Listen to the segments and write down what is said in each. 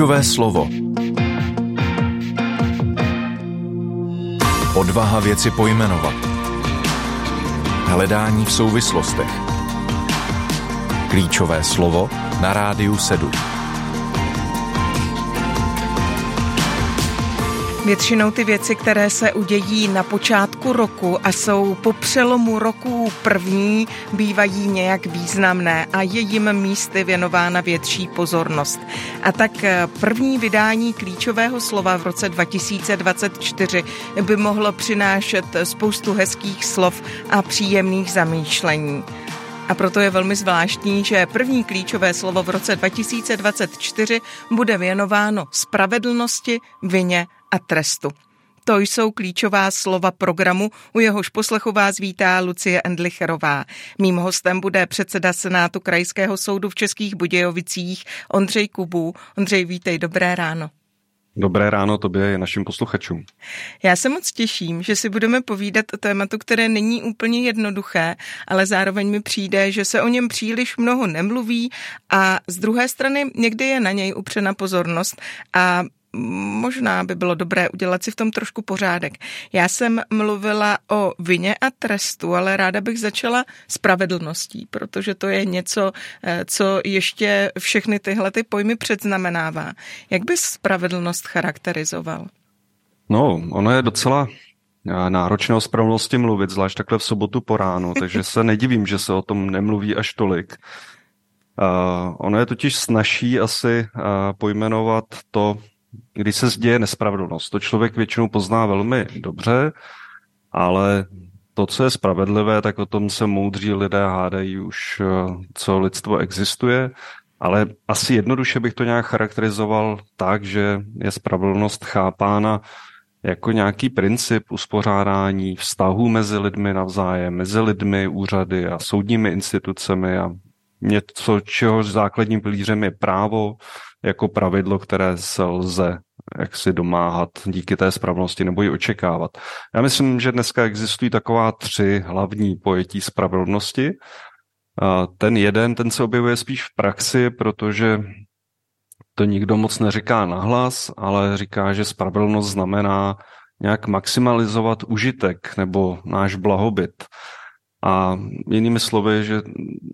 Klíčové slovo. Odvaha věci pojmenovat. Hledání v souvislostech. Klíčové slovo na rádiu 7. Většinou ty věci, které se udějí na počátku roku a jsou po přelomu roku první, bývají nějak významné a je jim místy věnována větší pozornost. A tak eh, první vydání klíčového slova v roce 2024 by mohlo přinášet spoustu hezkých slov a příjemných zamýšlení. A proto je velmi zvláštní, že první klíčové slovo v roce 2024 bude věnováno spravedlnosti, vině a trestu. To jsou klíčová slova programu, u jehož poslechu vás vítá Lucie Endlicherová. Mým hostem bude předseda Senátu Krajského soudu v Českých Budějovicích Ondřej Kubu. Ondřej, vítej, dobré ráno. Dobré ráno tobě i našim posluchačům. Já se moc těším, že si budeme povídat o tématu, které není úplně jednoduché, ale zároveň mi přijde, že se o něm příliš mnoho nemluví a z druhé strany někdy je na něj upřena pozornost a možná by bylo dobré udělat si v tom trošku pořádek. Já jsem mluvila o vině a trestu, ale ráda bych začala spravedlností, protože to je něco, eh, co ještě všechny tyhle ty pojmy předznamenává. Jak bys spravedlnost charakterizoval? No, ono je docela eh, náročné o spravedlnosti mluvit, zvlášť takhle v sobotu po ránu, takže se nedivím, že se o tom nemluví až tolik. Uh, ono je totiž snažší asi uh, pojmenovat to, kdy se zděje nespravedlnost. To člověk většinou pozná velmi dobře, ale to, co je spravedlivé, tak o tom se moudří lidé hádají už, eh, co lidstvo existuje, ale asi jednoduše bych to nějak charakterizoval tak, že je spravedlnost chápána jako nějaký princip uspořádání vztahů mezi lidmi navzájem, mezi lidmi, úřady a soudními institucemi a něco, čeho základním pilířem je právo, jako pravidlo, které se lze jak si domáhat díky té spravedlnosti nebo ji očekávat. Já myslím, že dneska existují taková tři hlavní pojetí spravedlnosti. Ten jeden, ten se objevuje spíš v praxi, protože to nikdo moc neříká nahlas, ale říká, že spravedlnost znamená nějak maximalizovat užitek nebo náš blahobyt. A jinými slovy, že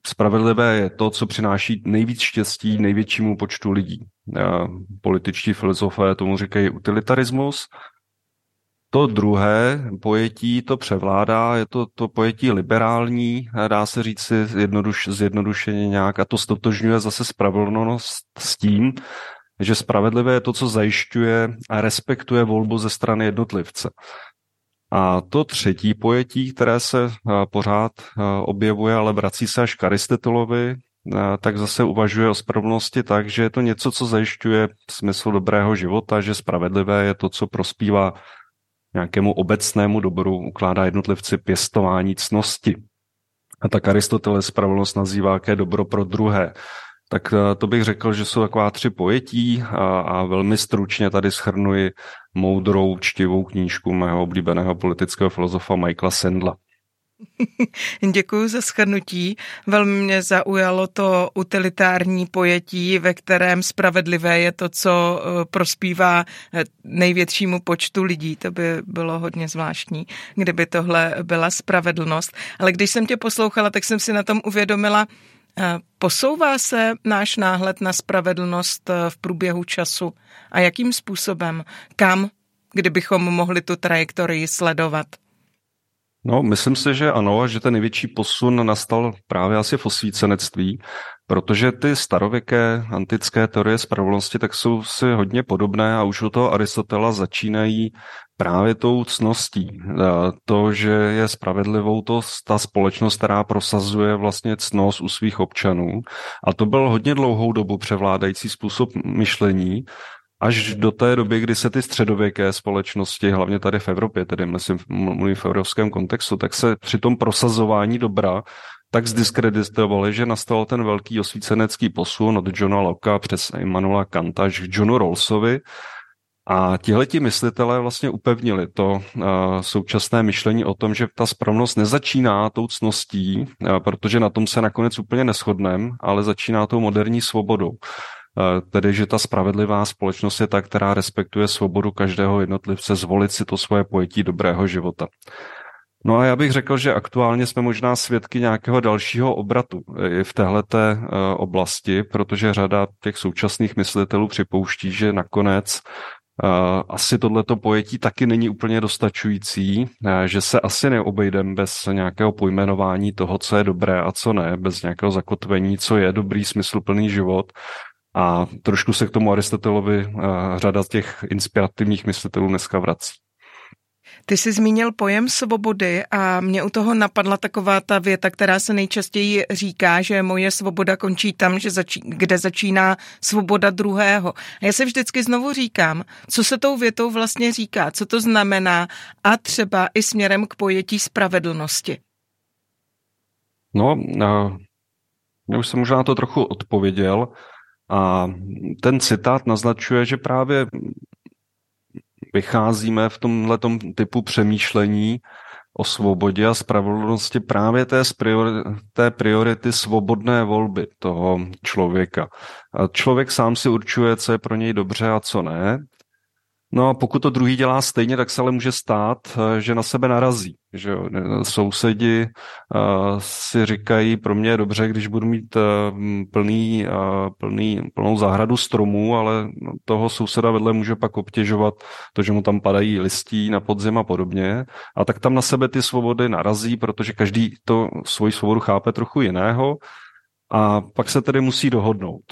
spravedlivé je to, co přináší nejvíc štěstí největšímu počtu lidí. Političtí filozofé tomu říkají utilitarismus. To druhé pojetí to převládá, je to to pojetí liberální, dá se říct si jednoduš, zjednodušeně nějak, a to stotožňuje zase spravedlnost s tím, že spravedlivé je to, co zajišťuje a respektuje volbu ze strany jednotlivce. A to třetí pojetí, které se eh, pořád eh, objevuje, ale vrací se až k Aristotelovi, eh, tak zase uvažuje o spravedlnosti tak, že je to něco, co zajišťuje smysl dobrého života, že spravedlivé je to, co prospívá nějakému obecnému dobru, ukládá jednotlivci pěstování cnosti. A tak Aristoteles spravedlnost nazývá jaké dobro pro druhé. Tak to bych řekl, že jsou taková tři pojetí a, a velmi stručně tady schrnuji moudrou, čtivou knížku mého oblíbeného politického filozofa Michaela Sandla. Děkuji za shrnutí. Velmi mě zaujalo to utilitární pojetí, ve kterém spravedlivé je to, co eh, prospívá eh, největšímu počtu lidí. To by bylo hodně zvláštní, kdyby tohle byla spravedlnost. Ale když jsem tě poslouchala, tak jsem si na tom uvědomila, eh, Posouvá se náš náhled na spravedlnost v průběhu času a jakým způsobem? Kam, kdybychom mohli tu trajektorii sledovat? No, myslím si, že ano, že ten největší posun nastal právě asi v osvícenectví, protože ty starověké antické teorie spravedlnosti tak jsou si hodně podobné a už u toho Aristotela začínají právě tou cností. To, že je spravedlivou to ta společnost, která prosazuje vlastně cnost u svých občanů. A to byl hodně dlouhou dobu převládající způsob myšlení, až do té doby, kdy se ty středověké společnosti, hlavně tady v Evropě, tedy myslím, mluvím v evropském kontextu, tak se při tom prosazování dobra tak zdiskreditovali, že nastal ten velký osvícenecký posun od Johna Locke přes Immanuela Kanta až k Johnu Rawlsovi. A tihleti myslitelé vlastně upevnili to uh, současné myšlení o tom, že ta správnost nezačíná tou cností, uh, protože na tom se nakonec úplně neschodneme, ale začíná tou moderní svobodou. Tedy že ta spravedlivá společnost je ta, která respektuje svobodu každého jednotlivce zvolit si to svoje pojetí dobrého života. No a já bych řekl, že aktuálně jsme možná svědky nějakého dalšího obratu i v téhleté eh, oblasti, protože řada těch současných myslitelů připouští, že nakonec asi tohleto pojetí taky není úplně dostačující, že se asi neobejdem bez nějakého pojmenování toho, co je dobré a co ne, bez nějakého zakotvení, co je dobrý, smysluplný život. A trošku se k tomu Aristotelovi uh, řada z těch inspirativních myslitelů dneska vrací. Ty jsi zmínil pojem svobody a mě u toho napadla taková ta věta, která se nejčastěji říká, že moje svoboda končí tam, že začí, kde začíná svoboda druhého. A já se vždycky znovu říkám, co se tou větou vlastně říká, co to znamená a třeba i směrem k pojetí spravedlnosti. No, já už jsem možná to trochu odpověděl a ten citát naznačuje, že právě vycházíme v tomhle typu přemýšlení o svobodě a spravedlnosti právě té, priority, té priority svobodné volby toho člověka. A člověk sám si určuje, co je pro něj dobře a co ne. No a pokud to druhý dělá stejně, tak se ale může stát, eh, že na sebe narazí. Že jo? Sousedi uh, si říkají, pro mě je dobře, když budu mít plný, plný, plnou zahradu stromů, ale toho souseda vedle může pak obtěžovat to, že mu tam padají listí na podzim a podobně. A tak tam na sebe ty svobody narazí, protože každý to svoji svobodu chápe trochu jiného a pak se tedy musí dohodnout.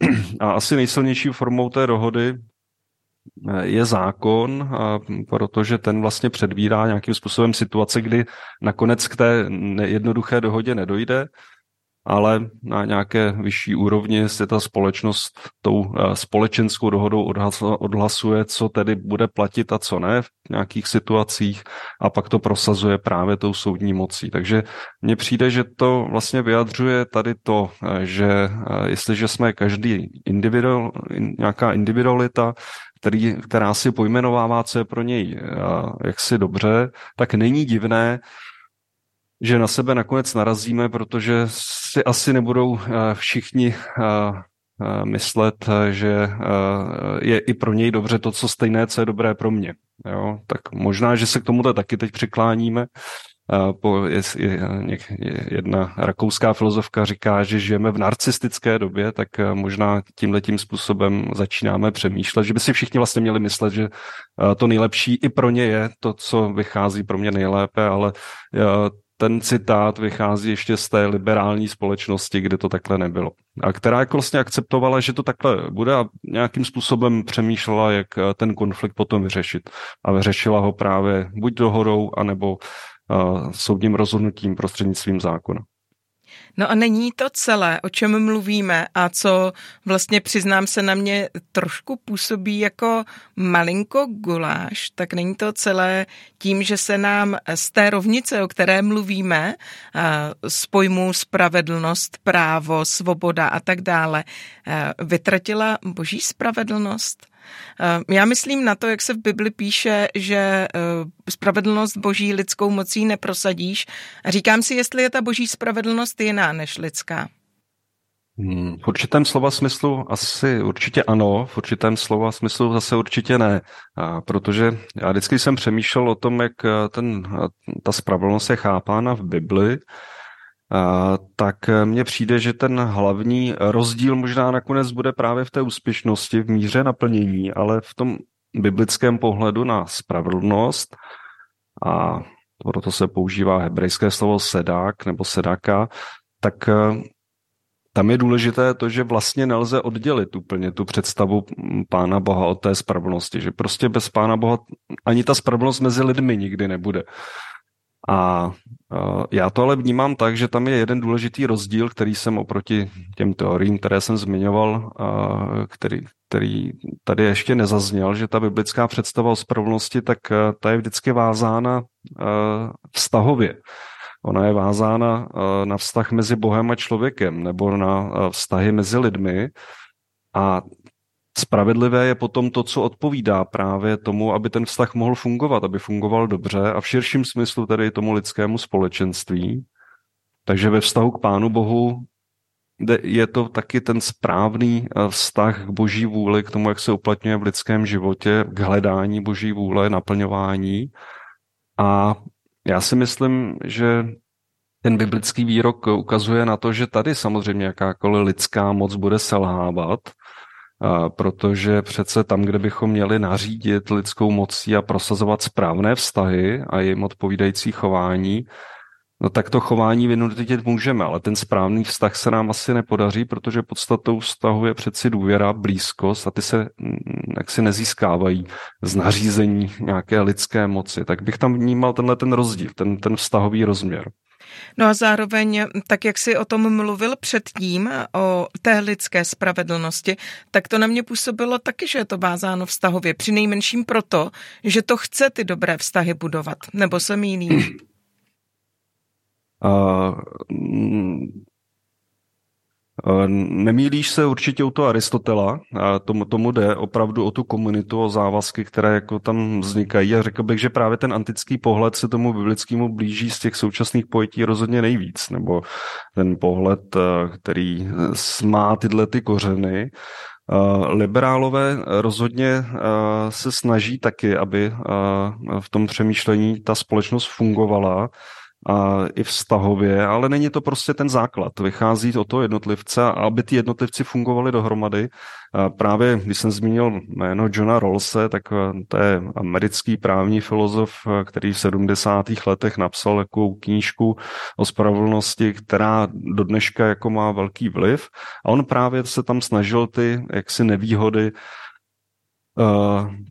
A asi nejsilnější formou té dohody je zákon, protože ten vlastně předvírá nějakým způsobem situace, kdy nakonec k té jednoduché dohodě nedojde ale na nějaké vyšší úrovni se ta společnost tou eh, společenskou dohodou odhlasuje, co tedy bude platit a co ne v nějakých situacích a pak to prosazuje právě tou soudní mocí. Takže mně přijde, že to vlastně vyjadřuje tady to, eh, že eh, jestliže jsme každý individual, nějaká individualita, který, která si pojmenovává, co je pro něj jaksi dobře, tak není divné, že na sebe nakonec narazíme, protože si asi nebudou eh, všichni eh, eh, myslet, že je i pro něj dobře to, co stejné, co je dobré pro mě. Jo? Tak možná, že se k tomuto taky teď přikláníme. Po, je, je, jedna rakouská filozofka říká, že žijeme v narcistické době, tak možná tímhle tím způsobem začínáme přemýšlet, že by si všichni vlastně měli myslet, že to nejlepší i pro ně je to, co vychází pro mě nejlépe, ale ten citát vychází ještě z té liberální společnosti, kde to takhle nebylo. A která jako vlastně akceptovala, že to takhle bude a nějakým způsobem přemýšlela, jak eh, ten konflikt potom vyřešit. A vyřešila ho právě buď dohodou, anebo soudním rozhodnutím prostřednictvím zákona. No a není to celé, o čem mluvíme a co vlastně přiznám se na mě trošku působí jako malinko guláš, tak není to celé tím, že se nám z té rovnice, o které mluvíme, z pojmů spravedlnost, právo, svoboda a tak dále, vytratila boží spravedlnost? Eh, já myslím na to, jak se v Bibli píše, že eh, spravedlnost boží lidskou mocí neprosadíš. A říkám si, jestli je ta boží spravedlnost jiná než lidská. Hmm, v určitém slova smyslu asi určitě ano, v určitém slova smyslu zase určitě ne. A protože já vždycky jsem přemýšlel o tom, jak eh, ten, ta spravedlnost je chápána v Bibli, tak mně přijde, že ten hlavní rozdíl možná nakonec bude právě v té úspěšnosti, v míře naplnění, ale v tom biblickém pohledu na spravedlnost a proto se používá hebrejské slovo sedák nebo sedaka, tak eh, tam je důležité to, že vlastně nelze oddělit úplně tu představu Pána Boha od té spravedlnosti, že prostě bez Pána Boha ani ta spravedlnost mezi lidmi nikdy nebude. A já to ale vnímám tak, že tam je jeden důležitý rozdíl, který jsem oproti těm teoriím, které jsem zmiňoval, který, který tady ještě nezazněl, že ta biblická představa o spravedlnosti, tak ta je vždycky vázána vztahově. Ona je vázána na vztah mezi Bohem a člověkem nebo na vztahy mezi lidmi. A Spravedlivé je potom to, co odpovídá právě tomu, aby ten vztah mohl fungovat, aby fungoval dobře a v širším smyslu tedy tomu lidskému společenství. Takže ve vztahu k Pánu Bohu je to taky ten správný eh, vztah k boží vůli, k tomu, jak se uplatňuje v lidském životě, k hledání boží vůle, naplňování. A já si myslím, že ten biblický výrok ukazuje na to, že tady samozřejmě jakákoliv lidská moc bude selhávat, protože přece tam, kde bychom měli nařídit lidskou mocí a prosazovat správné vztahy a jim odpovídající chování, no tak to chování vynutit můžeme, ale ten správný vztah se nám asi nepodaří, protože podstatou vztahu je přeci důvěra, blízkost a ty se mm, jaksi nezískávají z nařízení nějaké lidské moci. Tak bych tam vnímal tenhle ten rozdíl, ten, ten vztahový rozměr. No a zároveň, tak jak si o tom mluvil předtím, o té lidské spravedlnosti, tak to na mě působilo taky, že je to vázáno vztahově. Při nejmenším proto, že to chce ty dobré vztahy budovat. Nebo se mýlím? Uh, Nemýlíš se určitě u toho Aristotela, a tomu, tomu jde opravdu o tu komunitu, o závazky, které jako tam vznikají. A řekl bych, že právě ten antický pohled se tomu biblickému blíží z těch současných pojetí rozhodně nejvíc, nebo ten pohled, který má tyhle ty kořeny. Liberálové rozhodně se snaží taky, aby v tom přemýšlení ta společnost fungovala, a i vztahově, ale není to prostě ten základ. Vychází o to jednotlivce a aby ty jednotlivci fungovali dohromady. A právě když jsem zmínil jméno Johna Rawlse, tak eh, to je americký právní filozof, eh, který v 70. letech napsal takovou knížku o spravedlnosti, která do dneška jako má velký vliv. A on právě se tam snažil ty jaksi nevýhody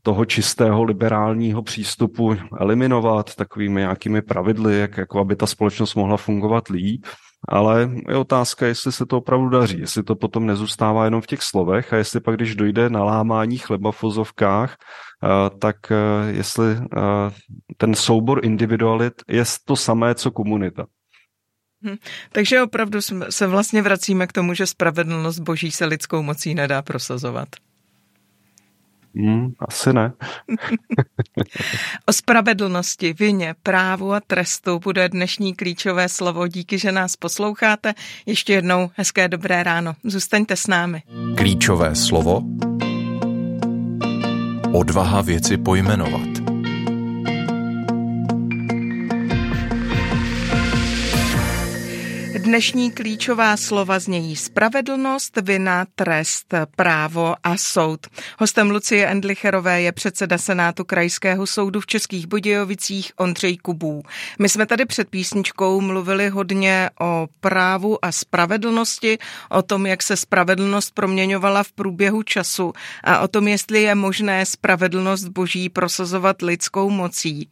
toho čistého liberálního přístupu eliminovat takovými nějakými pravidly, jak jako aby ta společnost mohla fungovat líp. Ale je otázka, jestli se to opravdu daří, jestli to potom nezůstává jenom v těch slovech a jestli pak, když dojde na lámání chleba v fozovkách, eh, tak eh, jestli ten soubor individualit je to samé, co komunita. Hm. Takže opravdu se vlastně vracíme k tomu, že spravedlnost boží se lidskou mocí nedá prosazovat. Hmm, asi ne. o spravedlnosti, vině, právu a trestu bude dnešní klíčové slovo. Díky, že nás posloucháte. Ještě jednou hezké dobré ráno. Zůstaňte s námi. Klíčové slovo Odvaha věci pojmenovat. Dnešní klíčová slova znějí spravedlnost, vina, trest, právo a soud. Hostem Lucie Endlicherové je předseda Senátu Krajského soudu v Českých Budějovicích Ondřej Kubů. My jsme tady před písničkou mluvili hodně o právu a spravedlnosti, o tom, jak se spravedlnost proměňovala v průběhu času a o tom, jestli je možné spravedlnost boží prosazovat lidskou mocí.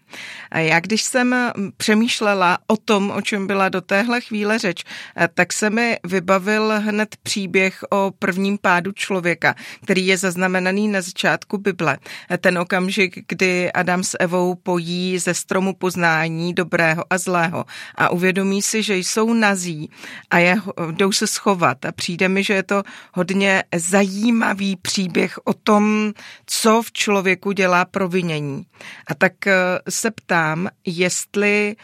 A já když jsem přemýšlela o tom, o čem byla do téhle chvíle řeč, tak se mi vybavil hned příběh o prvním pádu člověka, který je zaznamenaný na začátku Bible. Eh, ten okamžik, kdy Adam s Evou pojí ze stromu poznání dobrého a zlého a uvědomí si, že jsou nazí a je, jdou se schovat. A přijde mi, že je to hodně zajímavý příběh o tom, co v člověku dělá provinění. A tak eh, se ptám, jestli Eh,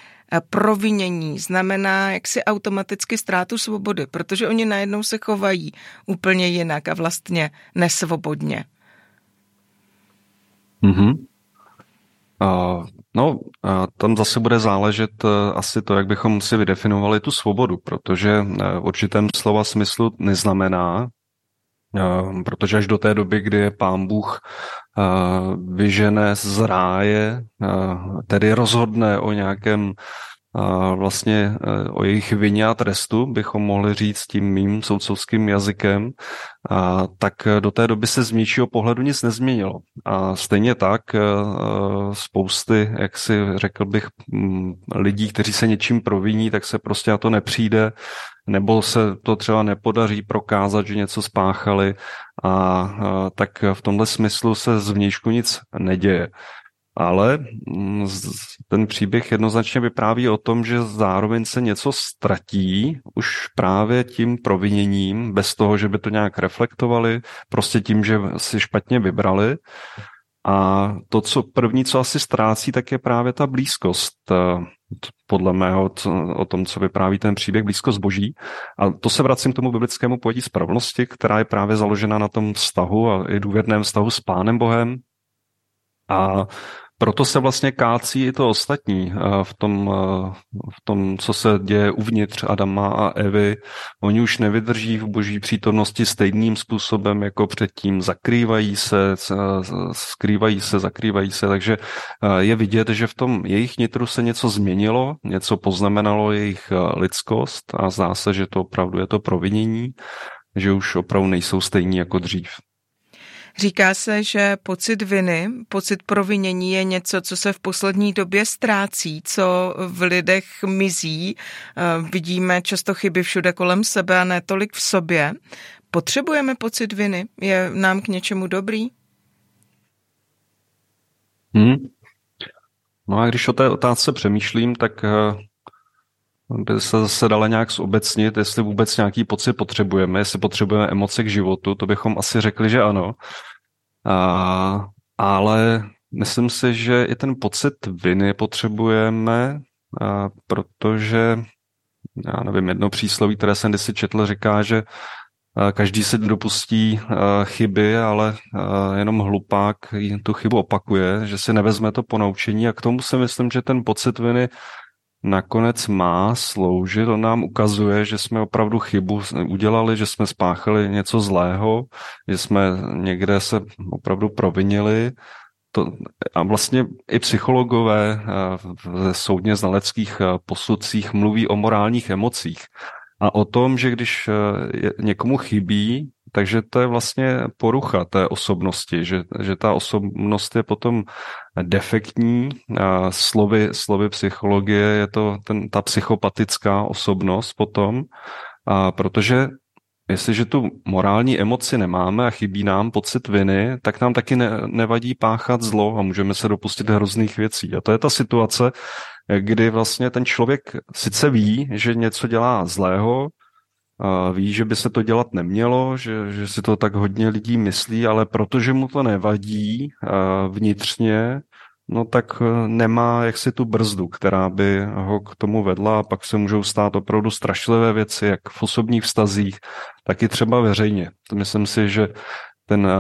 provinění znamená jaksi automaticky ztrátu svobody, protože oni najednou se chovají úplně jinak a vlastně nesvobodně. Mm-hmm. Uh, no, uh, tam zase bude záležet uh, asi to, jak bychom si vydefinovali tu svobodu, protože uh, v určitém slova smyslu neznamená, protože až do té doby, kdy je pán Bůh vyžene z ráje, tedy rozhodne o nějakém vlastně o jejich vině a trestu, bychom mohli říct tím mým soudcovským jazykem, a tak do té doby se z vnějšího pohledu nic nezměnilo. A stejně tak spousty, jak si řekl bych, lidí, kteří se něčím proviní, tak se prostě na to nepřijde, nebo se to třeba nepodaří prokázat, že něco spáchali a tak v tomhle smyslu se z vnějšku nic neděje. Ale mm, ten příběh jednoznačně vypráví o tom, že zároveň se něco ztratí už právě tím proviněním, bez toho, že by to nějak reflektovali, prostě tím, že si špatně vybrali. A to, co první, co asi ztrácí, tak je právě ta blízkost. Podle mého, co, o tom, co vypráví ten příběh blízko zboží. A to se vracím k tomu biblickému pojetí spravedlnosti, která je právě založena na tom vztahu a i důvěrném vztahu s Pánem Bohem. A proto se vlastně kácí i to ostatní eh, v tom, eh, v tom, co se děje uvnitř Adama a Evy. Oni už nevydrží v boží přítomnosti stejným způsobem jako předtím. Zakrývají se, skrývají se, zakrývají se, takže eh, je vidět, že v tom jejich nitru se něco změnilo, něco poznamenalo jejich lidskost a zdá se, že to opravdu je to provinění, že už opravdu nejsou stejní jako dřív. Říká se, že pocit viny, pocit provinění je něco, co se v poslední době ztrácí, co v lidech mizí. Eh, vidíme často chyby všude kolem sebe a ne tolik v sobě. Potřebujeme pocit viny? Je nám k něčemu dobrý? Hmm. No a když o té otázce přemýšlím, tak by se zase dala nějak zobecnit, jestli vůbec nějaký pocit potřebujeme, jestli potřebujeme emoce k životu, to bychom asi řekli, že ano. A, ale myslím si, že i ten pocit viny potřebujeme, a, protože, já nevím, jedno přísloví, které jsem kdysi četl, říká, že každý se dopustí chyby, ale jenom hlupák tu chybu opakuje, že si nevezme to ponaučení a k tomu si myslím, že ten pocit viny nakonec má sloužit. On nám ukazuje, že jsme opravdu chybu udělali, že jsme spáchali něco zlého, že jsme někde se opravdu provinili. To, a vlastně i psychologové v soudně znaleckých posudcích mluví o morálních emocích a o tom, že když někomu chybí, takže to je vlastně porucha té osobnosti, že, že ta osobnost je potom defektní. A slovy, slovy psychologie je to ten, ta psychopatická osobnost potom, a protože Jestliže tu morální emoci nemáme a chybí nám pocit viny, tak nám taky ne, nevadí páchat zlo a můžeme se dopustit hrozných věcí. A to je ta situace, kdy vlastně ten člověk sice ví, že něco dělá zlého, ví, že by se to dělat nemělo, že, že si to tak hodně lidí myslí, ale protože mu to nevadí vnitřně, no tak e, nemá jaksi tu brzdu, která by ho k tomu vedla a pak se můžou stát opravdu strašlivé věci, jak v osobních vztazích, tak i třeba veřejně. Myslím si, že ten uh,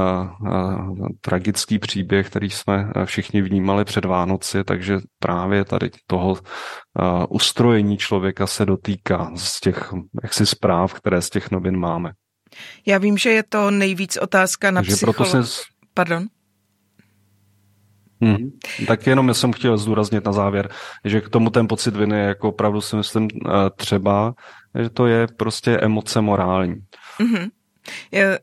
uh, tragický příběh, který jsme všichni vnímali před Vánoci, takže právě tady toho uh, ustrojení člověka se dotýká z těch jaksi zpráv, které z těch novin máme. Já vím, že je to nejvíc otázka na psychologii. Se... Pardon? Hmm. Tak jenom jsem chtěl zdůraznit na závěr, že k tomu ten pocit viny jako opravdu si myslím třeba, že to je prostě emoce morální. Mm-hmm.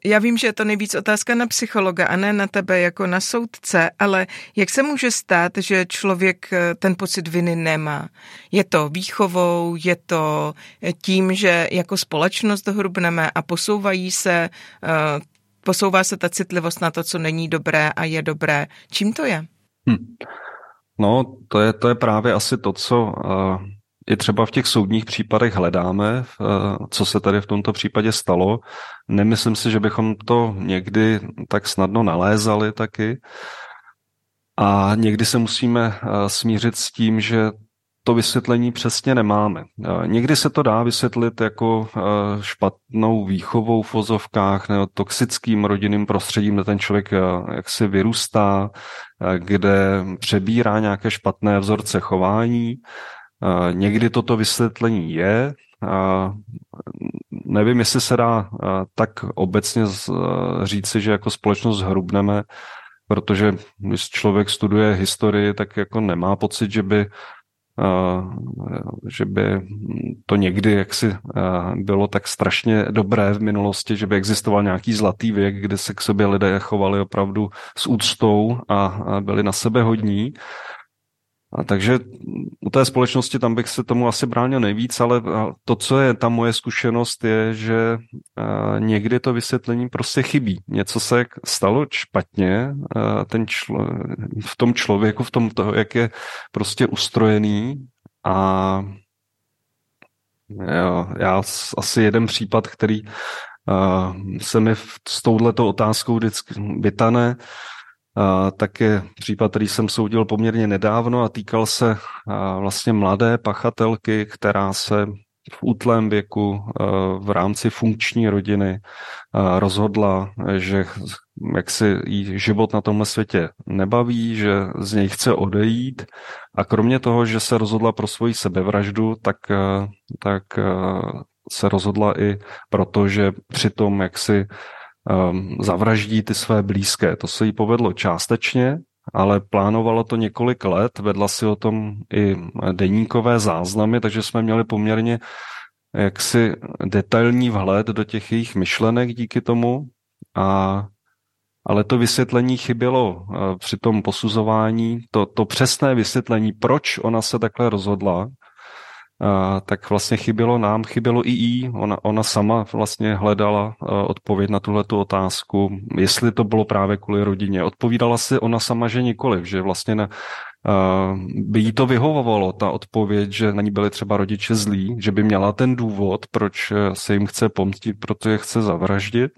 Já, vím, že je to nejvíc otázka na psychologa a ne na tebe jako na soudce, ale jak se může stát, že člověk eh, ten pocit viny nemá? Je to výchovou, je to eh, tím, že jako společnost dohrubneme a posouvají se, uh, posouvá se ta citlivost na to, co není dobré a je dobré. Čím to je? Hm. No, to je, to je právě asi to, co uh, i třeba v těch soudních případech hledáme, co se tady v tomto případě stalo. Nemyslím si, že bychom to někdy tak snadno nalézali taky. A někdy se musíme smířit s tím, že to vysvětlení přesně nemáme. Někdy se to dá vysvětlit jako špatnou výchovou v vozovkách nebo toxickým rodinným prostředím, kde ten člověk jaksi vyrůstá, kde přebírá nějaké špatné vzorce chování Někdy toto vysvětlení je. Nevím, jestli se dá tak obecně říci, že jako společnost hrubneme, protože když člověk studuje historii, tak jako nemá pocit, že by že by to někdy jaksi bylo tak strašně dobré v minulosti, že by existoval nějaký zlatý věk, kde se k sobě lidé chovali opravdu s úctou a byli na sebe hodní. A takže u té společnosti tam bych se tomu asi bránil nejvíc, ale to, co je ta moje zkušenost, je, že někdy to vysvětlení prostě chybí. Něco se stalo špatně ten člo, v tom člověku, v tom toho, jak je prostě ustrojený a jo, já asi jeden případ, který se mi s touhletou otázkou vždycky vytane, tak je případ, který jsem soudil poměrně nedávno a týkal se vlastně mladé pachatelky, která se v útlém věku v rámci funkční rodiny rozhodla, že jak si jí život na tomhle světě nebaví, že z něj chce odejít. A kromě toho, že se rozhodla pro svoji sebevraždu, tak, tak se rozhodla i proto, že přitom jak si um, zavraždí ty své blízké. To se jí povedlo částečně, ale plánovalo to několik let, vedla si o tom i deníkové záznamy, takže jsme měli poměrně jaksi detailní vhled do těch jejich myšlenek díky tomu. A, ale to vysvětlení chybělo uh, při tom posuzování, to, to přesné vysvětlení, proč ona se takhle rozhodla, tak vlastně chybělo nám, chybělo i jí. Ona, ona sama vlastně hledala odpověď na tuhle otázku, jestli to bylo právě kvůli rodině. Odpovídala si ona sama, že nikoliv, že vlastně na, by jí to vyhovovalo, ta odpověď, že na ní byli třeba rodiče zlí, že by měla ten důvod, proč se jim chce pomstit, protože chce zavraždit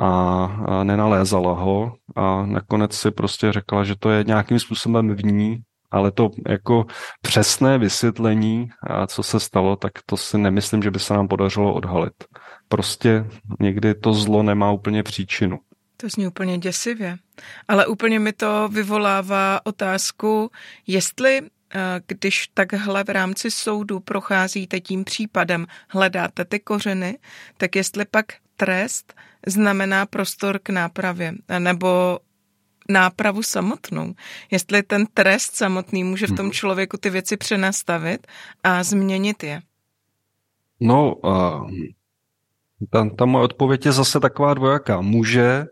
a nenalézala ho a nakonec si prostě řekla, že to je nějakým způsobem v ní ale to jako přesné vysvětlení, a co se stalo, tak to si nemyslím, že by se nám podařilo odhalit. Prostě někdy to zlo nemá úplně příčinu. To zní úplně děsivě. Ale úplně mi to vyvolává otázku, jestli eh, když takhle v rámci soudu procházíte tím případem, hledáte ty kořeny, tak jestli pak trest znamená prostor k nápravě, nebo nápravu samotnou. Jestli ten trest samotný může v tom mhm. člověku ty věci přenastavit a změnit je. No, uh, ta, ta moje odpověď je zase taková dvojaká. Může,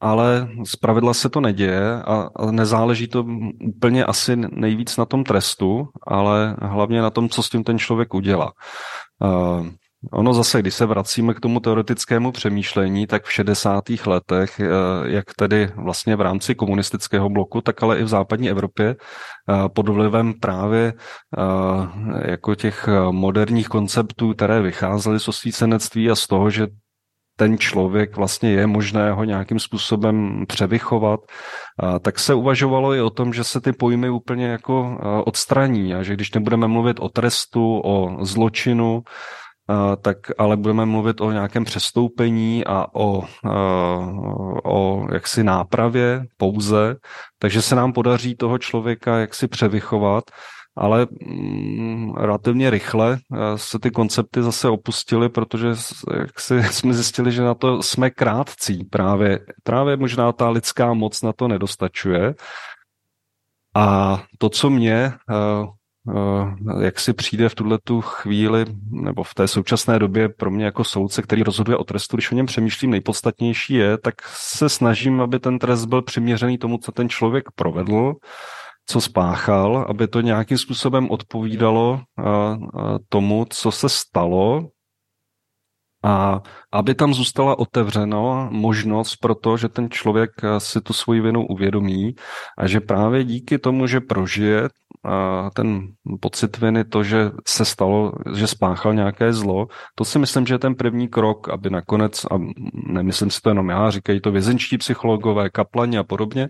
ale zpravidla se to neděje a, a nezáleží to úplně asi nejvíc na tom trestu, ale hlavně na tom, co s tím ten člověk udělá. Uh, Ono zase, když se vracíme k tomu teoretickému přemýšlení, tak v 60. letech, eh, jak tedy vlastně v rámci komunistického bloku, tak ale i v západní Evropě eh, pod vlivem právě eh, jako těch moderních konceptů, které vycházely z osvícenectví a z toho, že ten člověk vlastně je možné ho nějakým způsobem převychovat, tak se uvažovalo i o tom, že se ty pojmy úplně jako odstraní a že když nebudeme mluvit o trestu, o zločinu, tak ale budeme mluvit o nějakém přestoupení a o, o jaksi nápravě pouze, takže se nám podaří toho člověka jaksi převychovat, ale mm, relativně rychle se ty koncepty zase opustily, protože jak si jsme zjistili, že na to jsme krátcí. Právě, právě možná ta lidská moc na to nedostačuje. A to, co mě jak si přijde v tuhle tu chvíli, nebo v té současné době pro mě jako soudce, který rozhoduje o trestu, když o něm přemýšlím, nejpodstatnější je, tak se snažím, aby ten trest byl přiměřený tomu, co ten člověk provedl, co spáchal, aby to nějakým způsobem odpovídalo eh, eh, tomu, co se stalo, a aby tam zůstala otevřeno možnost pro to, že ten člověk si tu svoji vinu uvědomí a že právě díky tomu, že prožije ten pocit viny, to, že se stalo, že spáchal nějaké zlo, to si myslím, že je ten první krok, aby nakonec, a nemyslím si to jenom já, říkají to vězenčtí psychologové, kaplani a podobně,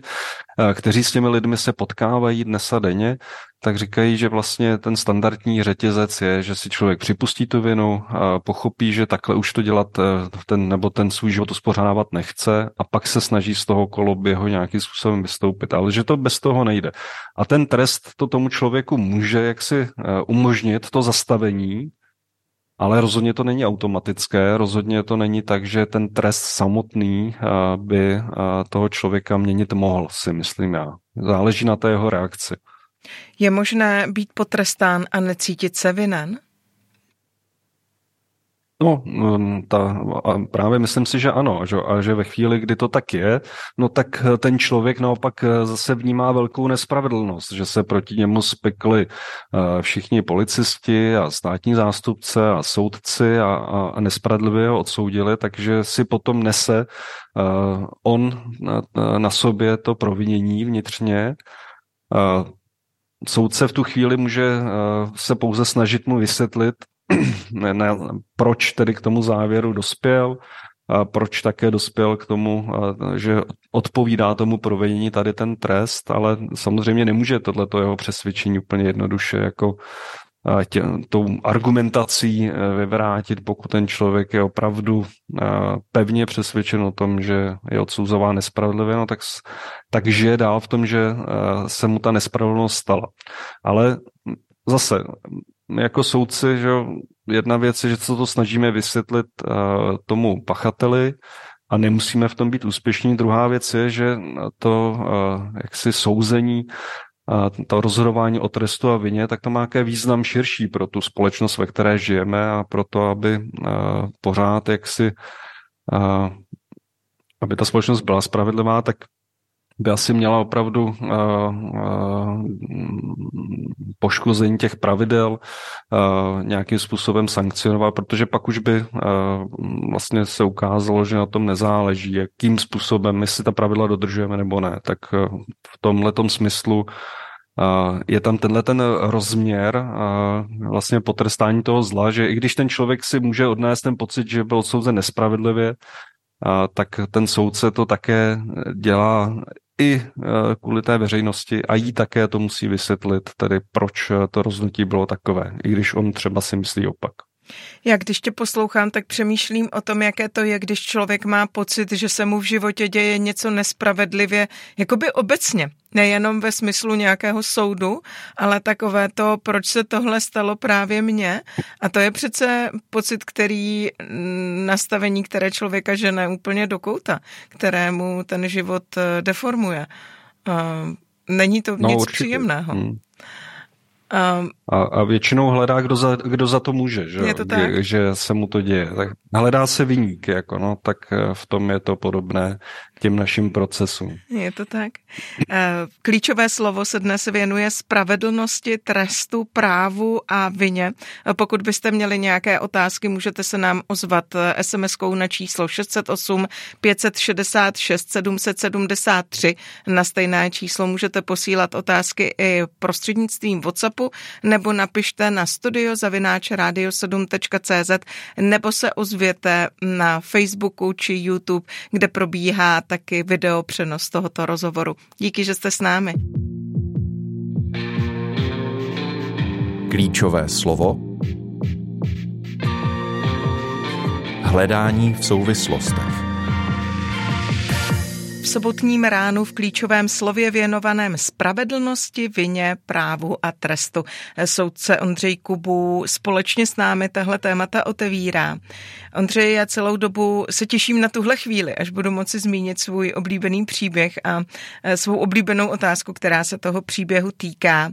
kteří s těmi lidmi se potkávají dnes a denně, tak říkají, že vlastně ten standardní řetězec je, že si člověk připustí tu vinu, a pochopí, že takhle už to dělat e, ten, nebo ten svůj život uspořádávat nechce a pak se snaží z toho koloběho nějakým způsobem vystoupit, ale že to bez toho nejde. A ten trest to tomu člověku může jaksi e, umožnit to zastavení, ale rozhodně to není automatické, rozhodně to není tak, že ten trest samotný e, by toho člověka měnit mohl, si myslím já. Záleží na té jeho reakci. Je možné být potrestán a necítit se vinen? No, mm, ta, a právě myslím si, že ano, že, a že ve chvíli, kdy to tak je, no tak ten člověk naopak zase vnímá velkou nespravedlnost, že se proti němu spekli eh, všichni policisti a státní zástupce a soudci a, a, nespravedlivě ho odsoudili, takže si potom nese on na, na sobě to provinění vnitřně, soudce v tu chvíli může eh, se pouze snažit mu vysvětlit, ne, ne, proč tedy k tomu závěru dospěl, proč také dospěl k tomu, že odpovídá tomu provedení tady ten trest, ale samozřejmě nemůže tohleto jeho přesvědčení úplně jednoduše jako tě, tou argumentací e, vyvrátit, pokud ten člověk je opravdu pevně přesvědčen o tom, že je odsouzován nespravedlivě, no tak, takže je dál v tom, že se mu ta nespravedlnost stala. Ale zase, jako soudci, že jedna věc je, že se to snažíme vysvětlit tomu pachateli, a nemusíme v tom být úspěšní. Druhá věc je, že to jaksi souzení to rozhodování o trestu a vině, tak to má nějaký význam širší pro tu společnost, ve které žijeme a pro to, aby pořád jaksi aby ta společnost byla spravedlivá, tak by asi měla opravdu uh, uh, poškození těch pravidel uh, nějakým způsobem sankcionovat, protože pak už by vlastně se ukázalo, že na tom nezáleží, jakým způsobem, my si ta pravidla dodržujeme nebo ne. Tak v tomhle smyslu je tam tenhle ten rozměr vlastně potrestání toho zla, že i když ten člověk si může odnést ten pocit, že byl odsouzen nespravedlivě, tak ten soudce to také dělá i e, kvůli té veřejnosti a jí také to musí vysvětlit, tedy proč to rozhodnutí bylo takové, i když on třeba si myslí opak. Já když tě poslouchám, tak přemýšlím o tom, jaké to je, když člověk má pocit, že se mu v životě děje něco nespravedlivě, jakoby obecně, nejenom ve smyslu nějakého soudu, ale takové to, proč se tohle stalo právě mně. A to je přece pocit, který mm, nastavení, které člověka žene úplně do kouta, kterému ten život eh, deformuje. Není to no, nic určitě. příjemného. Hmm. Um, a, a většinou hledá, kdo za, kdo za to může, že, je to tak. že se mu to děje. Tak hledá se vyník, jako no, tak eh, v tom je to podobné těm našim procesům. Je to tak. Eh, klíčové slovo se dnes věnuje spravedlnosti, trestu, právu a vině. Pokud byste měli nějaké otázky, můžete se nám ozvat eh, SMS-kou na číslo 608 566 773. Na stejné číslo můžete posílat otázky i prostřednictvím WhatsAppu nebo napište na studiozavináčradio7.cz nebo se ozvěte na Facebooku či YouTube, kde probíhá taky video přenos tohoto rozhovoru. Díky, že jste s námi. Klíčové slovo Hledání v souvislostech sobotním ránu v klíčovém slově věnovaném spravedlnosti, vině, právu a trestu. Soudce Ondřej Kubu společně s námi tahle témata otevírá. Ondřej, já celou dobu se těším na tuhle chvíli, až budu moci zmínit svůj oblíbený příběh a e, svou oblíbenou otázku, která se toho příběhu týká.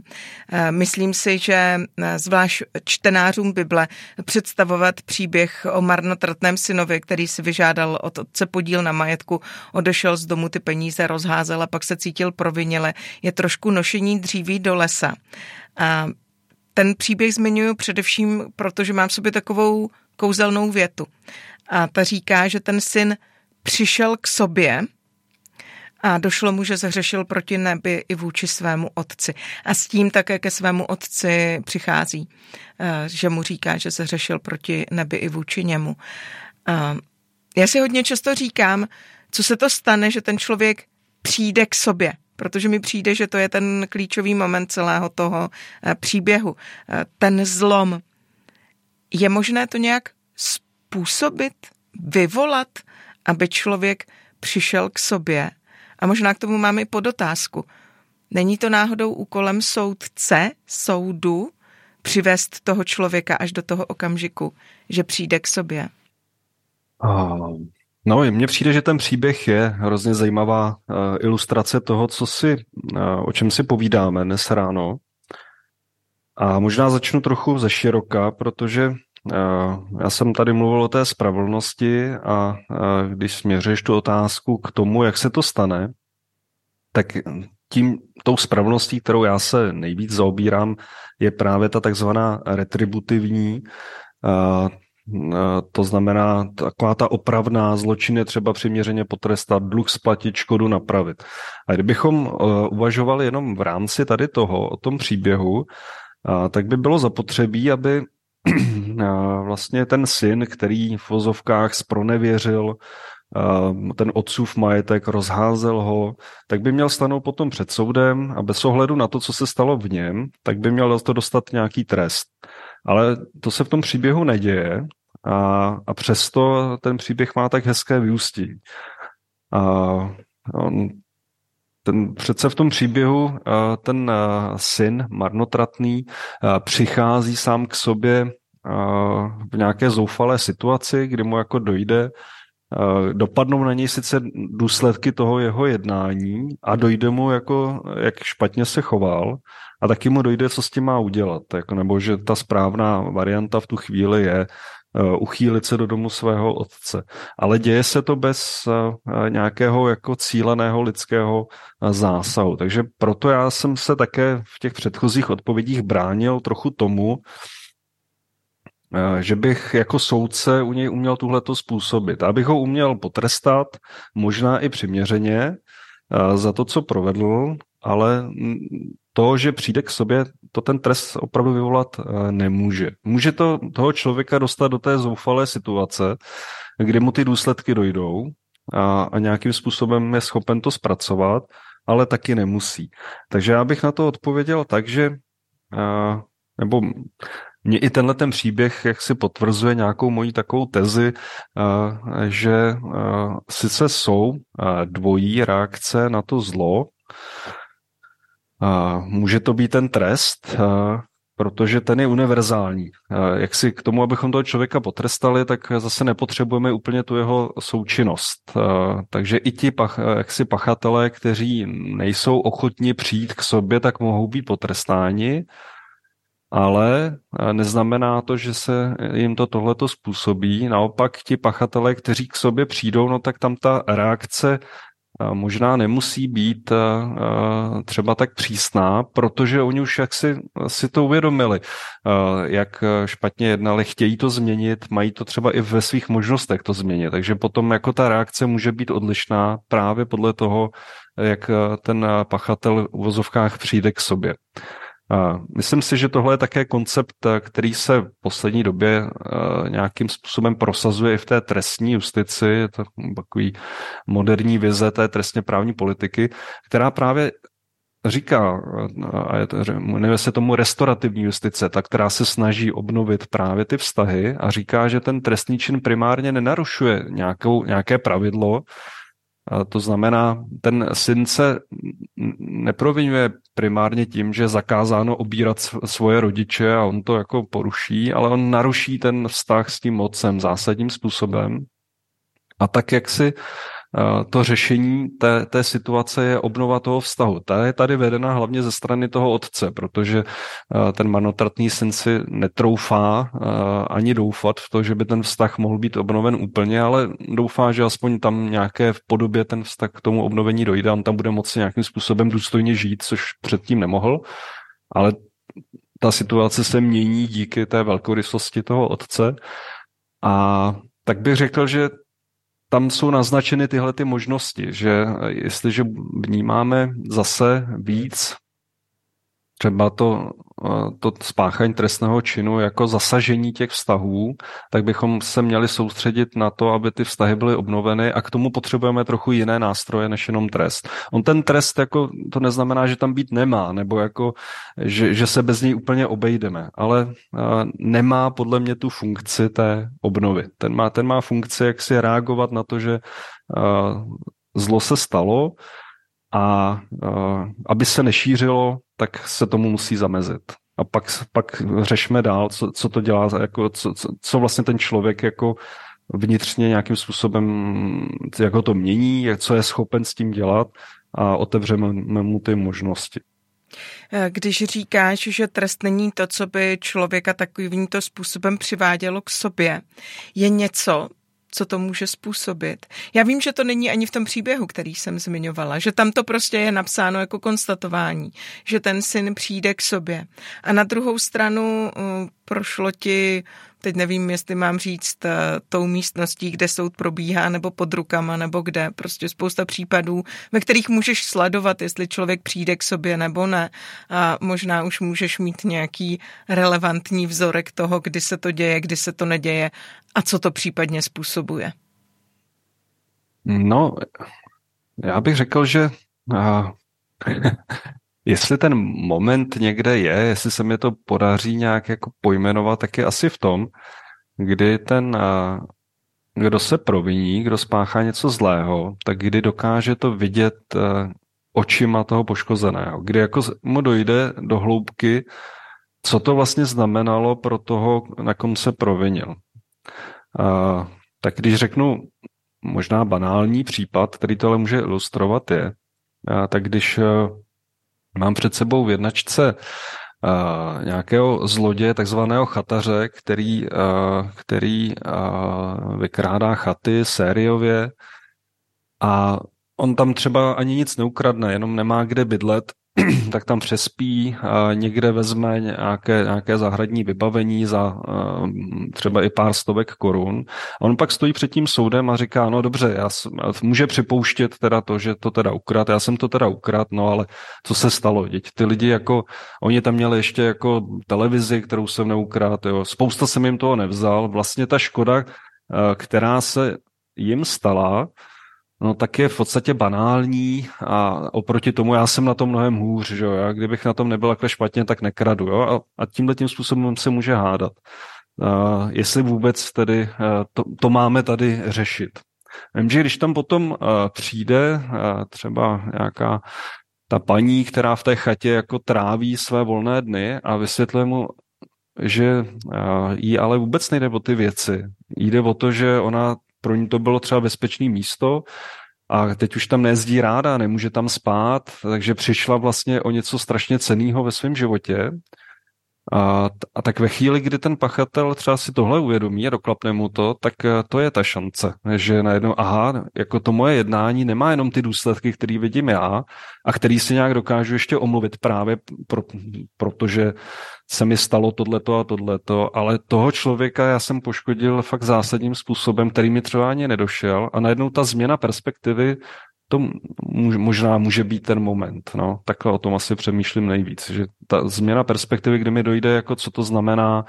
E, myslím si, že e, zvlášť čtenářům Bible představovat příběh o marnotratném synovi, který si vyžádal od otce podíl na majetku, odešel z domu mu ty peníze rozházel a pak se cítil proviněle, je trošku nošení dříví do lesa. A ten příběh zmiňuji především, protože mám v sobě takovou kouzelnou větu. A ta říká, že ten syn přišel k sobě a došlo mu, že zhřešil proti nebi i vůči svému otci. A s tím také ke svému otci přichází, eh, že mu říká, že zhřešil proti nebi i vůči němu. Já si hodně často říkám, co se to stane, že ten člověk přijde k sobě, protože mi přijde, že to je ten klíčový moment celého toho eh, příběhu. Eh, ten zlom. Je možné to nějak způsobit, vyvolat, aby člověk přišel k sobě? A možná k tomu máme i podotázku. Není to náhodou úkolem soudce, soudu, přivést toho člověka až do toho okamžiku, že přijde k sobě? No, mně přijde, že ten příběh je hrozně zajímavá uh, ilustrace toho, co si, uh, o čem si povídáme dnes ráno. A možná začnu trochu ze široka, protože uh, já jsem tady mluvil o té spravedlnosti a uh, když směřuješ tu otázku k tomu, jak se to stane, tak tím, tou spravedlností, kterou já se nejvíc zaobírám, je právě ta takzvaná retributivní, Eh, to znamená, taková ta opravná zločin je třeba přiměřeně potrestat, dluh splatit, škodu napravit. A kdybychom eh, uvažovali jenom v rámci tady toho, o tom příběhu, tak by bylo zapotřebí, aby vlastně ten syn, který v vozovkách spronevěřil ten otcův majetek, rozházel ho, tak by měl stanout potom před soudem a bez ohledu na to, co se stalo v něm, tak by měl to dostat nějaký trest. Ale to se v tom příběhu neděje a, a přesto ten příběh má tak hezké vyústí. A on, ten, přece v tom příběhu ten syn marnotratný přichází sám k sobě v nějaké zoufalé situaci, kdy mu jako dojde, dopadnou na něj sice důsledky toho jeho jednání a dojde mu jako, jak špatně se choval a taky mu dojde, co s tím má udělat, jako, nebo že ta správná varianta v tu chvíli je uchýlit se do domu svého otce. Ale děje se to bez uh, nějakého jako cíleného lidského uh, zásahu. Takže proto já jsem se také v těch předchozích odpovědích bránil trochu tomu, že bych jako soudce u něj uměl tuhleto způsobit. Abych ho uměl potrestat, možná i přiměřeně, za to, co provedl, ale to, že přijde k sobě, to ten trest opravdu vyvolat eh, nemůže. Může to toho člověka dostat do té zoufalé situace, kdy mu ty důsledky dojdou a, a nějakým způsobem je schopen to zpracovat, ale taky nemusí. Takže já bych na to odpověděl tak, že a, nebo mě i tenhle ten příběh jak si potvrzuje nějakou moji takovou tezi, že sice jsou dvojí reakce na to zlo, Může to být ten trest, protože ten je univerzální. Jak si k tomu, abychom toho člověka potrestali, tak zase nepotřebujeme úplně tu jeho součinnost. Takže i ti pach, jaksi pachatelé, kteří nejsou ochotni přijít k sobě, tak mohou být potrestáni, ale neznamená to, že se jim to tohleto způsobí. Naopak ti pachatelé, kteří k sobě přijdou, no tak tam ta reakce možná nemusí být třeba tak přísná, protože oni už jak si, si to uvědomili, jak špatně jednali, chtějí to změnit, mají to třeba i ve svých možnostech to změnit, takže potom jako ta reakce může být odlišná právě podle toho, jak ten pachatel v vozovkách přijde k sobě. Myslím si, že tohle je také koncept, který se v poslední době eh, nějakým způsobem prosazuje i v té trestní justici. Je to takový moderní vize té trestně právní politiky, která právě říká, eh, a je to, jmenuje se tomu restaurativní justice, ta, která se snaží obnovit právě ty vztahy a říká, že ten trestný čin primárně nenarušuje nějakou, nějaké pravidlo, to znamená, ten syn se neprovinuje primárně tím, že je zakázáno obírat svoje rodiče a on to jako poruší, ale on naruší ten vztah s tím mocem zásadním způsobem. A tak, jak si to řešení té, té situace je obnova toho vztahu. Ta je tady vedena hlavně ze strany toho otce, protože eh, ten manotratný syn si netroufá eh, ani doufat v to, že by ten vztah mohl být obnoven úplně, ale doufá, že aspoň tam nějaké v podobě ten vztah k tomu obnovení dojde on tam bude moci nějakým způsobem důstojně žít, což předtím nemohl. Ale ta situace se mění díky té velkorysosti toho otce a tak bych řekl, že tam jsou naznačeny tyhle ty možnosti, že jestliže vnímáme zase víc třeba to, eh, to spáchání trestného činu jako zasažení těch vztahů, tak bychom se měli soustředit na to, aby ty vztahy byly obnoveny a k tomu potřebujeme trochu jiné nástroje než jenom trest. On ten trest jako, to neznamená, že tam být nemá, nebo jako, že, že se bez něj úplně obejdeme, ale uh, nemá podle mě tu funkci té obnovy. Ten má, ten má funkci, jak si reagovat na to, že uh, zlo se stalo, a uh, aby se nešířilo, tak se tomu musí zamezit. A pak, pak řešme dál, co, co to dělá, jako, co, co, co vlastně ten člověk jako vnitřně nějakým způsobem, jak ho to mění, co je schopen s tím dělat a otevřeme mu ty možnosti. Když říkáš, že trest není to, co by člověka takovýmto způsobem přivádělo k sobě, je něco, co to může způsobit. Já vím, že to není ani v tom příběhu, který jsem zmiňovala, že tam to prostě je napsáno jako konstatování, že ten syn přijde k sobě. A na druhou stranu uh, prošlo ti teď nevím, jestli mám říct eh, tou místností, kde soud probíhá, nebo pod rukama, nebo kde. Prostě spousta případů, ve kterých můžeš sledovat, jestli člověk přijde k sobě nebo ne. A možná už můžeš mít nějaký relevantní vzorek toho, kdy se to děje, kdy se to neděje a co to případně způsobuje. No, já bych řekl, že uh, jestli ten moment někde je, jestli se mi to podaří nějak jako pojmenovat, tak je asi v tom, kdy ten, kdo se proviní, kdo spáchá něco zlého, tak kdy dokáže to vidět očima toho poškozeného, kdy jako mu dojde do hloubky, co to vlastně znamenalo pro toho, na kom se provinil. Uh, tak když řeknu možná banální případ, který to ale může ilustrovat, je, tak když mám před sebou v jednačce nějakého zloděje, takzvaného chataře, který, který vykrádá chaty sériově a on tam třeba ani nic neukradne, jenom nemá kde bydlet tak tam přespí, někde vezme nějaké, nějaké zahradní vybavení za třeba i pár stovek korun. A on pak stojí před tím soudem a říká, no dobře, já, může připouštět teda to, že to teda ukrad, já jsem to teda ukrad, no ale co se stalo? Děť ty lidi jako, oni tam měli ještě jako televizi, kterou jsem neukrát, jo. spousta jsem jim toho nevzal. Vlastně ta škoda, která se jim stala, no tak je v podstatě banální a oproti tomu já jsem na tom mnohem hůř, že jo? Já kdybych na tom nebyl takhle špatně, tak nekradu, jo? A, a tímhle tím způsobem se může hádat. Uh, jestli vůbec tedy uh, to, to máme tady řešit. Vím, že když tam potom uh, přijde uh, třeba nějaká ta paní, která v té chatě jako tráví své volné dny a vysvětluje mu, že jí ale vůbec nejde o ty věci. Jde o to, že ona pro ní to bylo třeba bezpečné místo a teď už tam nejezdí ráda, nemůže tam spát, takže přišla vlastně o něco strašně ceného ve svém životě a, a tak ve chvíli, kdy ten pachatel třeba si tohle uvědomí a doklapne mu to, tak eh, to je ta šance, že najednou, aha, jako to moje jednání nemá jenom ty důsledky, které vidím já a který si nějak dokážu ještě omluvit právě pro, protože se mi stalo tohleto a tohleto, ale toho člověka já jsem poškodil fakt zásadním způsobem, který mi třeba ani nedošel a najednou ta změna perspektivy to možná může být ten moment. No. Takhle o tom asi přemýšlím nejvíc, že ta změna perspektivy, kdy mi dojde, jako co to znamená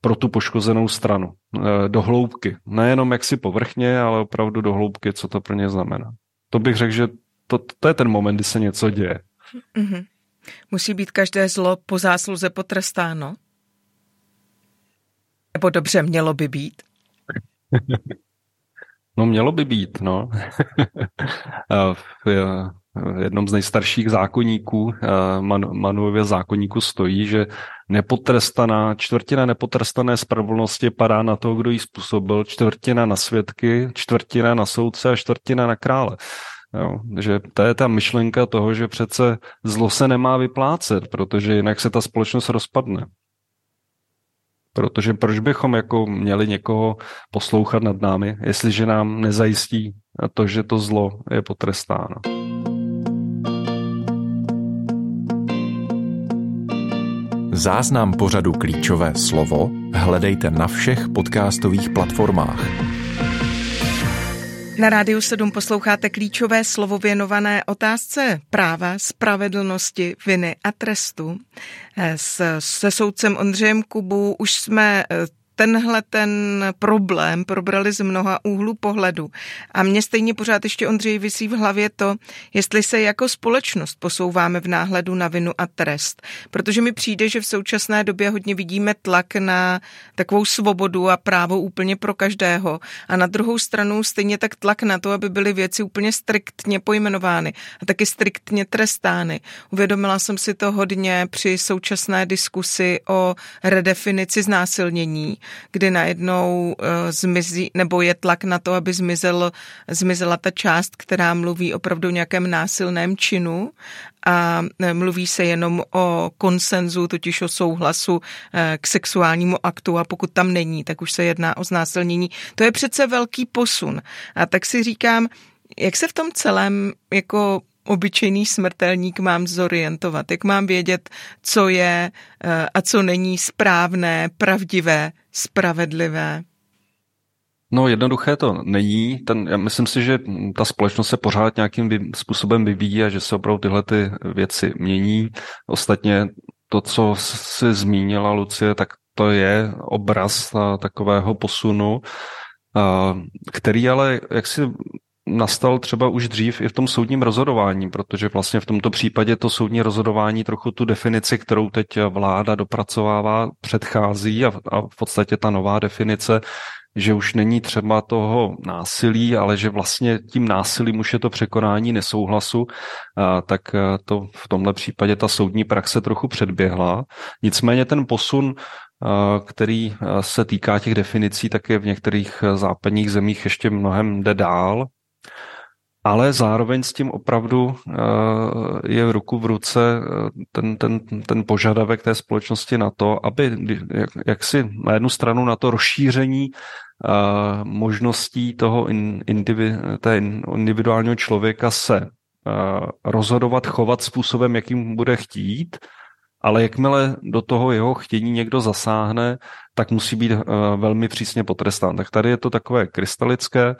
pro tu poškozenou stranu. Eh, do hloubky. Nejenom jaksi povrchně, ale opravdu do hloubky, co to pro ně znamená. To bych řekl, že to, to je ten moment, kdy se něco děje. Mm-hmm. Musí být každé zlo po zásluze potrestáno? Nebo dobře, mělo by být? No mělo by být, no. v jednom z nejstarších zákonníků, Man, Manuově zákonníku stojí, že nepotrestaná, čtvrtina nepotrestané spravedlnosti padá na toho, kdo ji způsobil, čtvrtina na svědky, čtvrtina na soudce a čtvrtina na krále. Jo, že to je ta myšlenka toho, že přece zlo se nemá vyplácet, protože jinak se ta společnost rozpadne. Protože proč bychom jako měli někoho poslouchat nad námi, jestliže nám nezajistí to, že to zlo je potrestáno. Záznam pořadu Klíčové slovo hledejte na všech podcastových platformách. Na rádiu 7 posloucháte klíčové slovo věnované otázce práva, spravedlnosti, viny a trestu. Se soudcem Ondřejem Kubu už jsme eh, tenhle ten problém probrali z mnoha úhlu pohledu. A mě stejně pořád ještě Ondřej vysí v hlavě to, jestli se jako společnost posouváme v náhledu na vinu a trest. Protože mi přijde, že v současné době hodně vidíme tlak na takovou svobodu a právo úplně pro každého. A na druhou stranu stejně tak tlak na to, aby byly věci úplně striktně pojmenovány a taky striktně trestány. Uvědomila jsem si to hodně při současné diskusi o redefinici znásilnění, kdy najednou uh, zmizí, nebo je tlak na to, aby zmizel, zmizela ta část, která mluví opravdu o nějakém násilném činu a eh, mluví se jenom o konsenzu, totiž o souhlasu eh, k sexuálnímu aktu a pokud tam není, tak už se jedná o znásilnění. To je přece velký posun. A tak si říkám, jak se v tom celém jako obyčejný smrtelník mám zorientovat? Jak mám vědět, co je a co není správné, pravdivé, spravedlivé? No jednoduché to není. Ten, já myslím si, že ta společnost se pořád nějakým způsobem vyvíjí a že se opravdu tyhle ty věci mění. Ostatně to, co si zmínila Lucie, tak to je obraz takového posunu, který ale jaksi nastal třeba už dřív i v tom soudním rozhodování, protože vlastně v tomto případě to soudní rozhodování trochu tu definici, kterou teď vláda dopracovává, předchází a, a v podstatě ta nová definice že už není třeba toho násilí, ale že vlastně tím násilím už je to překonání nesouhlasu, tak to v tomhle případě ta soudní praxe trochu předběhla. Nicméně ten posun který se týká těch definicí, tak je v některých západních zemích ještě mnohem jde dál ale zároveň s tím opravdu eh, je v ruku v ruce eh, ten, ten, ten požadavek té společnosti na to, aby jak, jak si na jednu stranu na to rozšíření eh, možností toho individuálního člověka se rozhodovat, chovat způsobem, jakým bude chtít, ale jakmile do toho jeho chtění někdo zasáhne, tak musí být velmi přísně potrestán. Tak tady je to takové krystalické,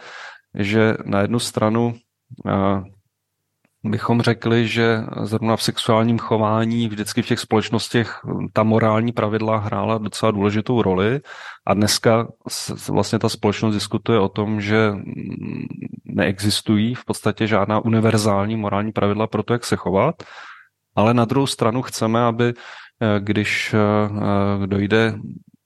že na jednu stranu bychom řekli, že zrovna v sexuálním chování vždycky v těch společnostech ta morální pravidla hrála docela důležitou roli. A dneska vlastně ta společnost diskutuje o tom, že neexistují v podstatě žádná univerzální morální pravidla pro to, jak se chovat, ale na druhou stranu chceme, aby eh, když eh, dojde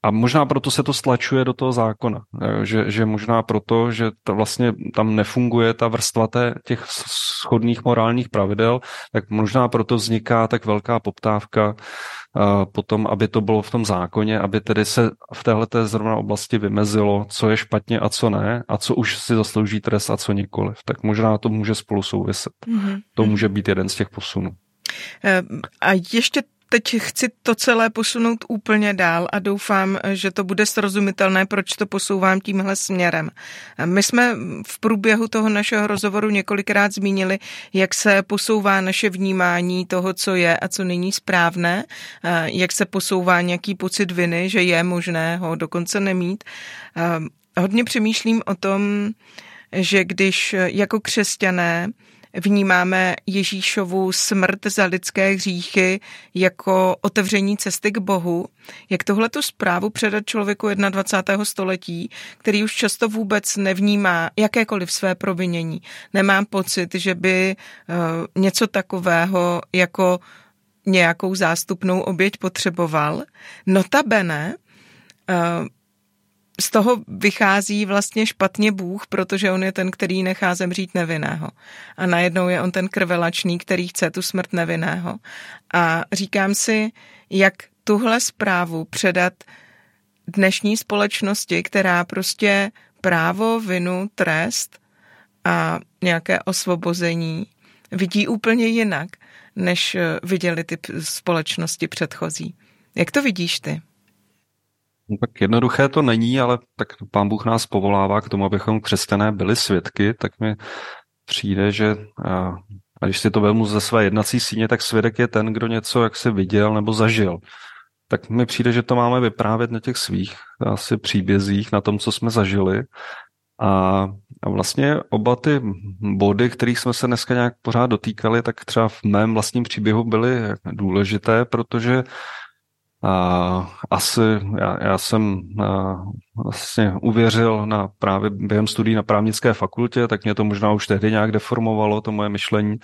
a možná proto se to stlačuje do toho zákona, že, že možná proto, že to vlastně tam nefunguje ta vrstva té, těch schodných morálních pravidel, tak možná proto vzniká tak velká poptávka potom, aby to bylo v tom zákoně, aby tedy se v téhle zrovna oblasti vymezilo, co je špatně a co ne, a co už si zaslouží trest a co nikoliv. Tak možná to může spolu souviset. Mm-hmm. To může být jeden z těch posunů. E, a ještě teď chci to celé posunout úplně dál a doufám, že to bude srozumitelné, proč to posouvám tímhle směrem. My jsme v průběhu toho našeho rozhovoru několikrát zmínili, jak se posouvá naše vnímání toho, co je a co není správné, jak se posouvá nějaký pocit viny, že je možné ho dokonce nemít. Hodně přemýšlím o tom, že když jako křesťané vnímáme Ježíšovu smrt za lidské hříchy jako otevření cesty k Bohu, jak tohleto zprávu předat člověku 21. století, který už často vůbec nevnímá jakékoliv své provinění. Nemám pocit, že by uh, něco takového jako nějakou zástupnou oběť potřeboval. Notabene, uh, z toho vychází vlastně špatně Bůh, protože on je ten, který nechá zemřít nevinného. A najednou je on ten krvelačný, který chce tu smrt nevinného. A říkám si, jak tuhle zprávu předat dnešní společnosti, která prostě právo, vinu, trest a nějaké osvobození vidí úplně jinak, než viděli ty společnosti předchozí. Jak to vidíš ty? No, tak jednoduché to není, ale tak pán Bůh nás povolává k tomu, abychom křesťané byli svědky, tak mi přijde, že a, a když si to vezmu ze své jednací síně, tak svědek je ten, kdo něco jak se viděl nebo zažil. Tak mi přijde, že to máme vyprávět na těch svých asi příbězích, na tom, co jsme zažili. A, a vlastně oba ty body, kterých jsme se dneska nějak pořád dotýkali, tak třeba v mém vlastním příběhu byly důležité, protože a asi já, já jsem a, vlastně uvěřil na právě během studií na právnické fakultě, tak mě to možná už tehdy nějak deformovalo, to moje myšlení.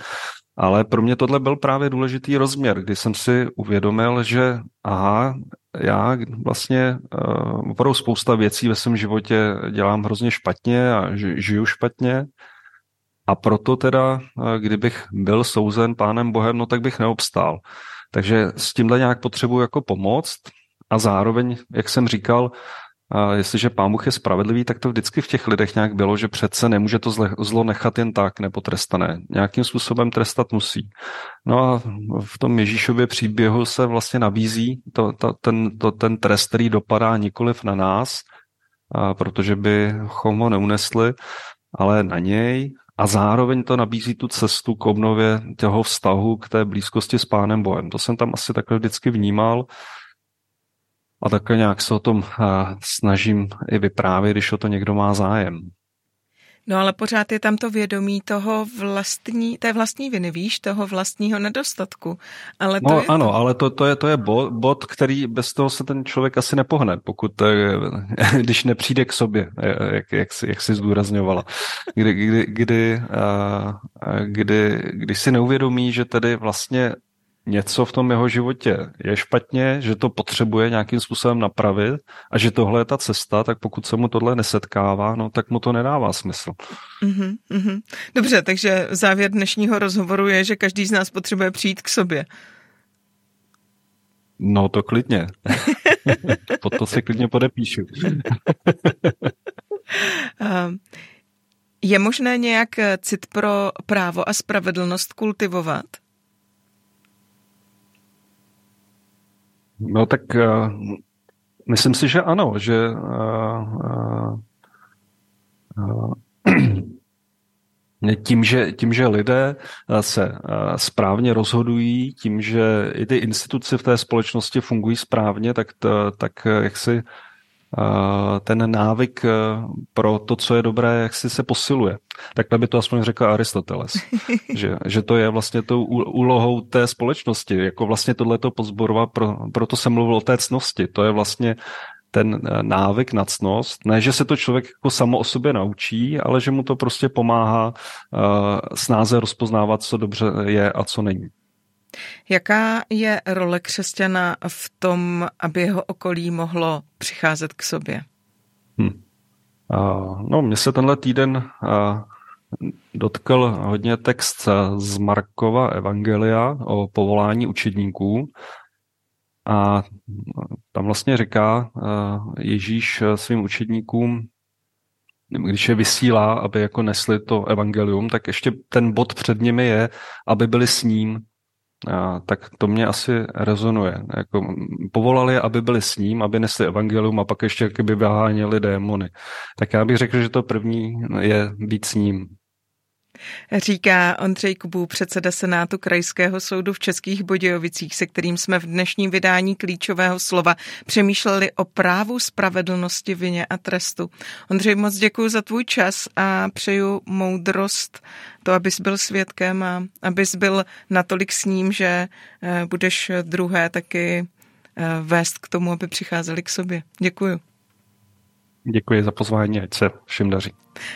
Ale pro mě tohle byl právě důležitý rozměr, kdy jsem si uvědomil, že aha, já vlastně uh, opravdu spousta věcí ve svém životě dělám hrozně špatně a žiju špatně. A proto teda, kdybych byl souzen pánem Bohem, no tak bych neobstál. Takže s tímhle nějak potřebuji jako pomoct a zároveň, jak jsem říkal, a jestliže pán Bůh je spravedlivý, tak to vždycky v těch lidech nějak bylo, že přece nemůže to zlo nechat jen tak nepotrestané. Nějakým způsobem trestat musí. No a v tom Ježíšově příběhu se vlastně nabízí to, to, ten, to, ten trest, který dopadá nikoliv na nás, a protože bychom ho neunesli, ale na něj a zároveň to nabízí tu cestu k obnově toho vztahu k té blízkosti s Pánem Bohem. To jsem tam asi takhle vždycky vnímal a takhle nějak se o tom snažím i vyprávět, když o to někdo má zájem. No ale pořád je tam to vědomí toho vlastní, té vlastní viny, víš, toho vlastního nedostatku. Ale to no je ano, to... ale to, to, je, to je bod, bod, který bez toho se ten člověk asi nepohne, pokud, eh, když nepřijde k sobě, eh, jak, jak, si, jak si zdůrazňovala. Kdy, kdy, kdy, eh, kdy, kdy si neuvědomí, že tedy vlastně něco v tom jeho životě je špatně, že to potřebuje nějakým způsobem napravit a že tohle je ta cesta, tak pokud se mu tohle nesetkává, no tak mu to nedává smysl. Mm-hmm, mm-hmm. Dobře, takže závěr dnešního rozhovoru je, že každý z nás potřebuje přijít k sobě. No to klidně. Pod to si klidně podepíšu. Ehm, je možné nějak cit pro právo a spravedlnost kultivovat? No tak uh, myslím si, že ano, že uh, uh, tím, že, tím, že lidé se správně rozhodují, tím, že i ty instituce v té společnosti fungují správně, tak, to, tak jak si ten návyk e, pro to, co je dobré, jak si se posiluje. Takhle by to aspoň řekl Aristoteles. že, že to je vlastně tou úlohou té společnosti. Jako vlastně tohleto pozborova, pro, proto jsem mluvil o té cnosti. To je vlastně ten e, návyk na cnost. Ne, že se to člověk jako samo o sobě naučí, ale že mu to prostě pomáhá uh, snáze rozpoznávat, co dobře je a co není. Jaká je role křesťana v tom, aby jeho okolí mohlo přicházet k sobě? Hmm. Uh, no, mně se tenhle týden uh, dotkl hodně text z Markova Evangelia o povolání učedníků. A tam vlastně říká Ježíš svým učedníkům, když je vysílá, aby jako nesli to evangelium, tak ještě ten bod před nimi je, aby byli s ním, a, tak to mě asi rezonuje. Jako, povolali, aby byli s ním, aby nesli evangelium a pak ještě jakoby vyháněli démony. Tak já bych řekl, že to první je být s ním. Říká Ondřej Kubů, předseda Senátu Krajského soudu v Českých Bodějovicích, se kterým jsme v dnešním vydání klíčového slova přemýšleli o právu spravedlnosti, vině a trestu. Ondřej, moc děkuji za tvůj čas a přeju moudrost, to, abys byl svědkem a abys byl natolik s ním, že eh, budeš druhé taky eh, vést k tomu, aby přicházeli k sobě. Děkuji. Děkuji za pozvání, ať se všem daří.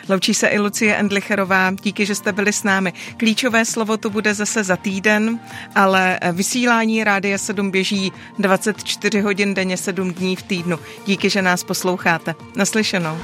Loučí se i Lucie Endlicherová, díky, že jste byli s námi. Klíčové slovo to bude zase za týden, ale vysílání Rádia 7 běží 24 hodin denně 7 dní v týdnu. Díky, že nás posloucháte. Naslyšenou.